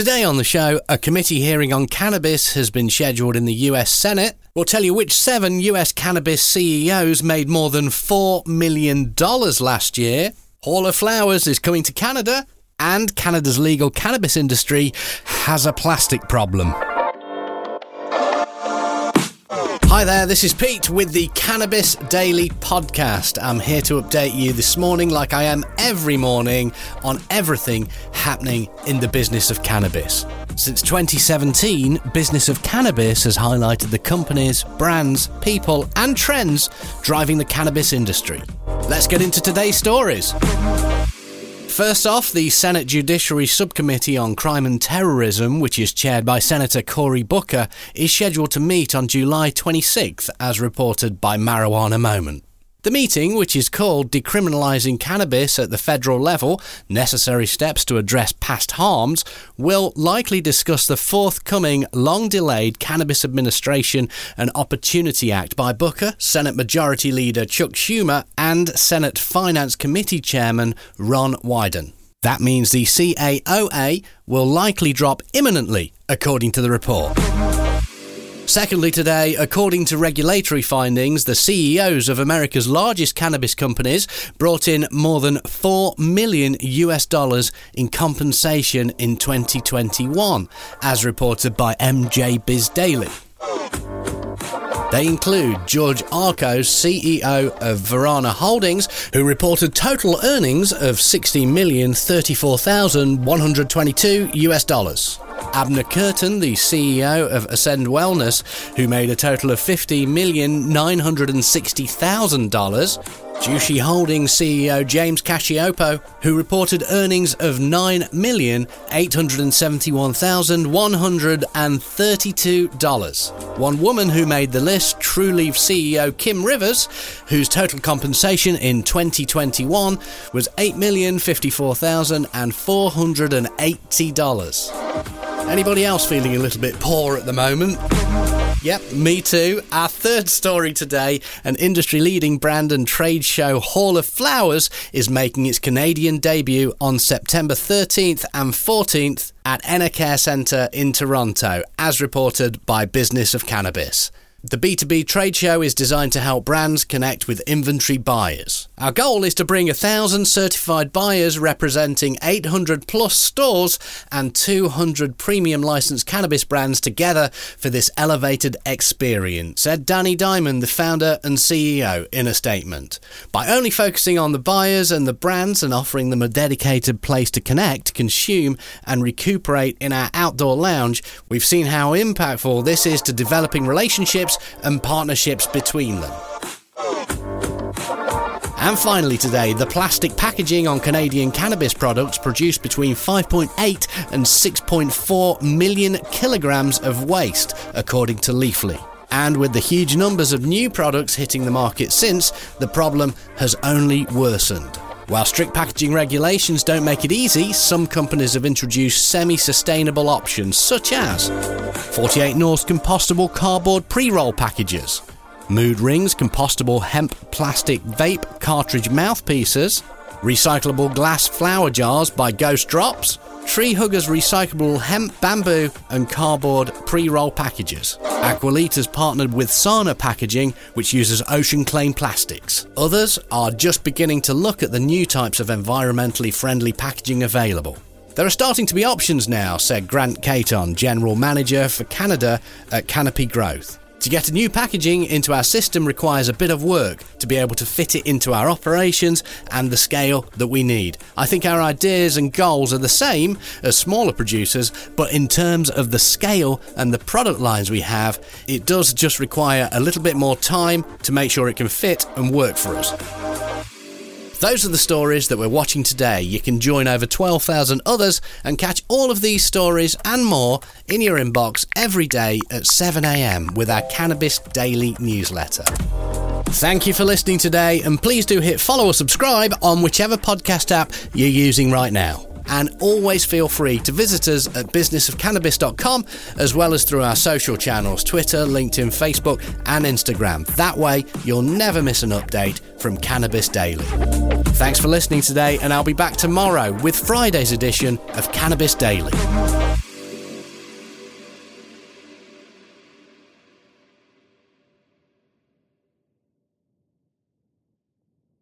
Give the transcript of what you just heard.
Today on the show, a committee hearing on cannabis has been scheduled in the US Senate. We'll tell you which seven US cannabis CEOs made more than $4 million last year. Hall of Flowers is coming to Canada, and Canada's legal cannabis industry has a plastic problem. Hi there, this is Pete with the Cannabis Daily Podcast. I'm here to update you this morning, like I am every morning, on everything happening in the business of cannabis. Since 2017, Business of Cannabis has highlighted the companies, brands, people, and trends driving the cannabis industry. Let's get into today's stories. First off, the Senate Judiciary Subcommittee on Crime and Terrorism, which is chaired by Senator Cory Booker, is scheduled to meet on July 26th, as reported by Marijuana Moment. The meeting, which is called Decriminalising Cannabis at the Federal Level Necessary Steps to Address Past Harms, will likely discuss the forthcoming long delayed Cannabis Administration and Opportunity Act by Booker, Senate Majority Leader Chuck Schumer, and Senate Finance Committee Chairman Ron Wyden. That means the CAOA will likely drop imminently, according to the report. Secondly, today, according to regulatory findings, the CEOs of America's largest cannabis companies brought in more than 4 million US dollars in compensation in 2021, as reported by MJ Biz Daily. They include George Archos, CEO of Verano Holdings, who reported total earnings of 60,034,122 US dollars. Abner Kurtin, the CEO of Ascend Wellness, who made a total of $50,960,000. Jushi Holdings CEO James Cacioppo, who reported earnings of $9,871,132. One woman who made the list, Trulieve CEO Kim Rivers, whose total compensation in 2021 was $8,054,480. Anybody else feeling a little bit poor at the moment? Yep, me too. Our third story today an industry leading brand and trade show Hall of Flowers is making its Canadian debut on September 13th and 14th at Enercare Centre in Toronto, as reported by Business of Cannabis. The B2B trade show is designed to help brands connect with inventory buyers. Our goal is to bring a thousand certified buyers representing 800 plus stores and 200 premium licensed cannabis brands together for this elevated experience, said Danny Diamond, the founder and CEO, in a statement. By only focusing on the buyers and the brands and offering them a dedicated place to connect, consume, and recuperate in our outdoor lounge, we've seen how impactful this is to developing relationships and partnerships between them. And finally, today, the plastic packaging on Canadian cannabis products produced between 5.8 and 6.4 million kilograms of waste, according to Leafly. And with the huge numbers of new products hitting the market since, the problem has only worsened. While strict packaging regulations don't make it easy, some companies have introduced semi sustainable options such as 48 North compostable cardboard pre roll packages, Mood Rings compostable hemp plastic vape cartridge mouthpieces, recyclable glass flower jars by Ghost Drops, Tree Huggers recyclable hemp, bamboo, and cardboard pre roll packages. Aqualitas partnered with Sana Packaging, which uses ocean claim plastics. Others are just beginning to look at the new types of environmentally friendly packaging available. There are starting to be options now, said Grant Caton, General Manager for Canada at Canopy Growth. To get a new packaging into our system requires a bit of work to be able to fit it into our operations and the scale that we need. I think our ideas and goals are the same as smaller producers, but in terms of the scale and the product lines we have, it does just require a little bit more time to make sure it can fit and work for us. Those are the stories that we're watching today. You can join over 12,000 others and catch all of these stories and more in your inbox every day at 7am with our Cannabis Daily newsletter. Thank you for listening today, and please do hit follow or subscribe on whichever podcast app you're using right now and always feel free to visit us at businessofcannabis.com as well as through our social channels Twitter, LinkedIn, Facebook, and Instagram. That way, you'll never miss an update from Cannabis Daily. Thanks for listening today, and I'll be back tomorrow with Friday's edition of Cannabis Daily.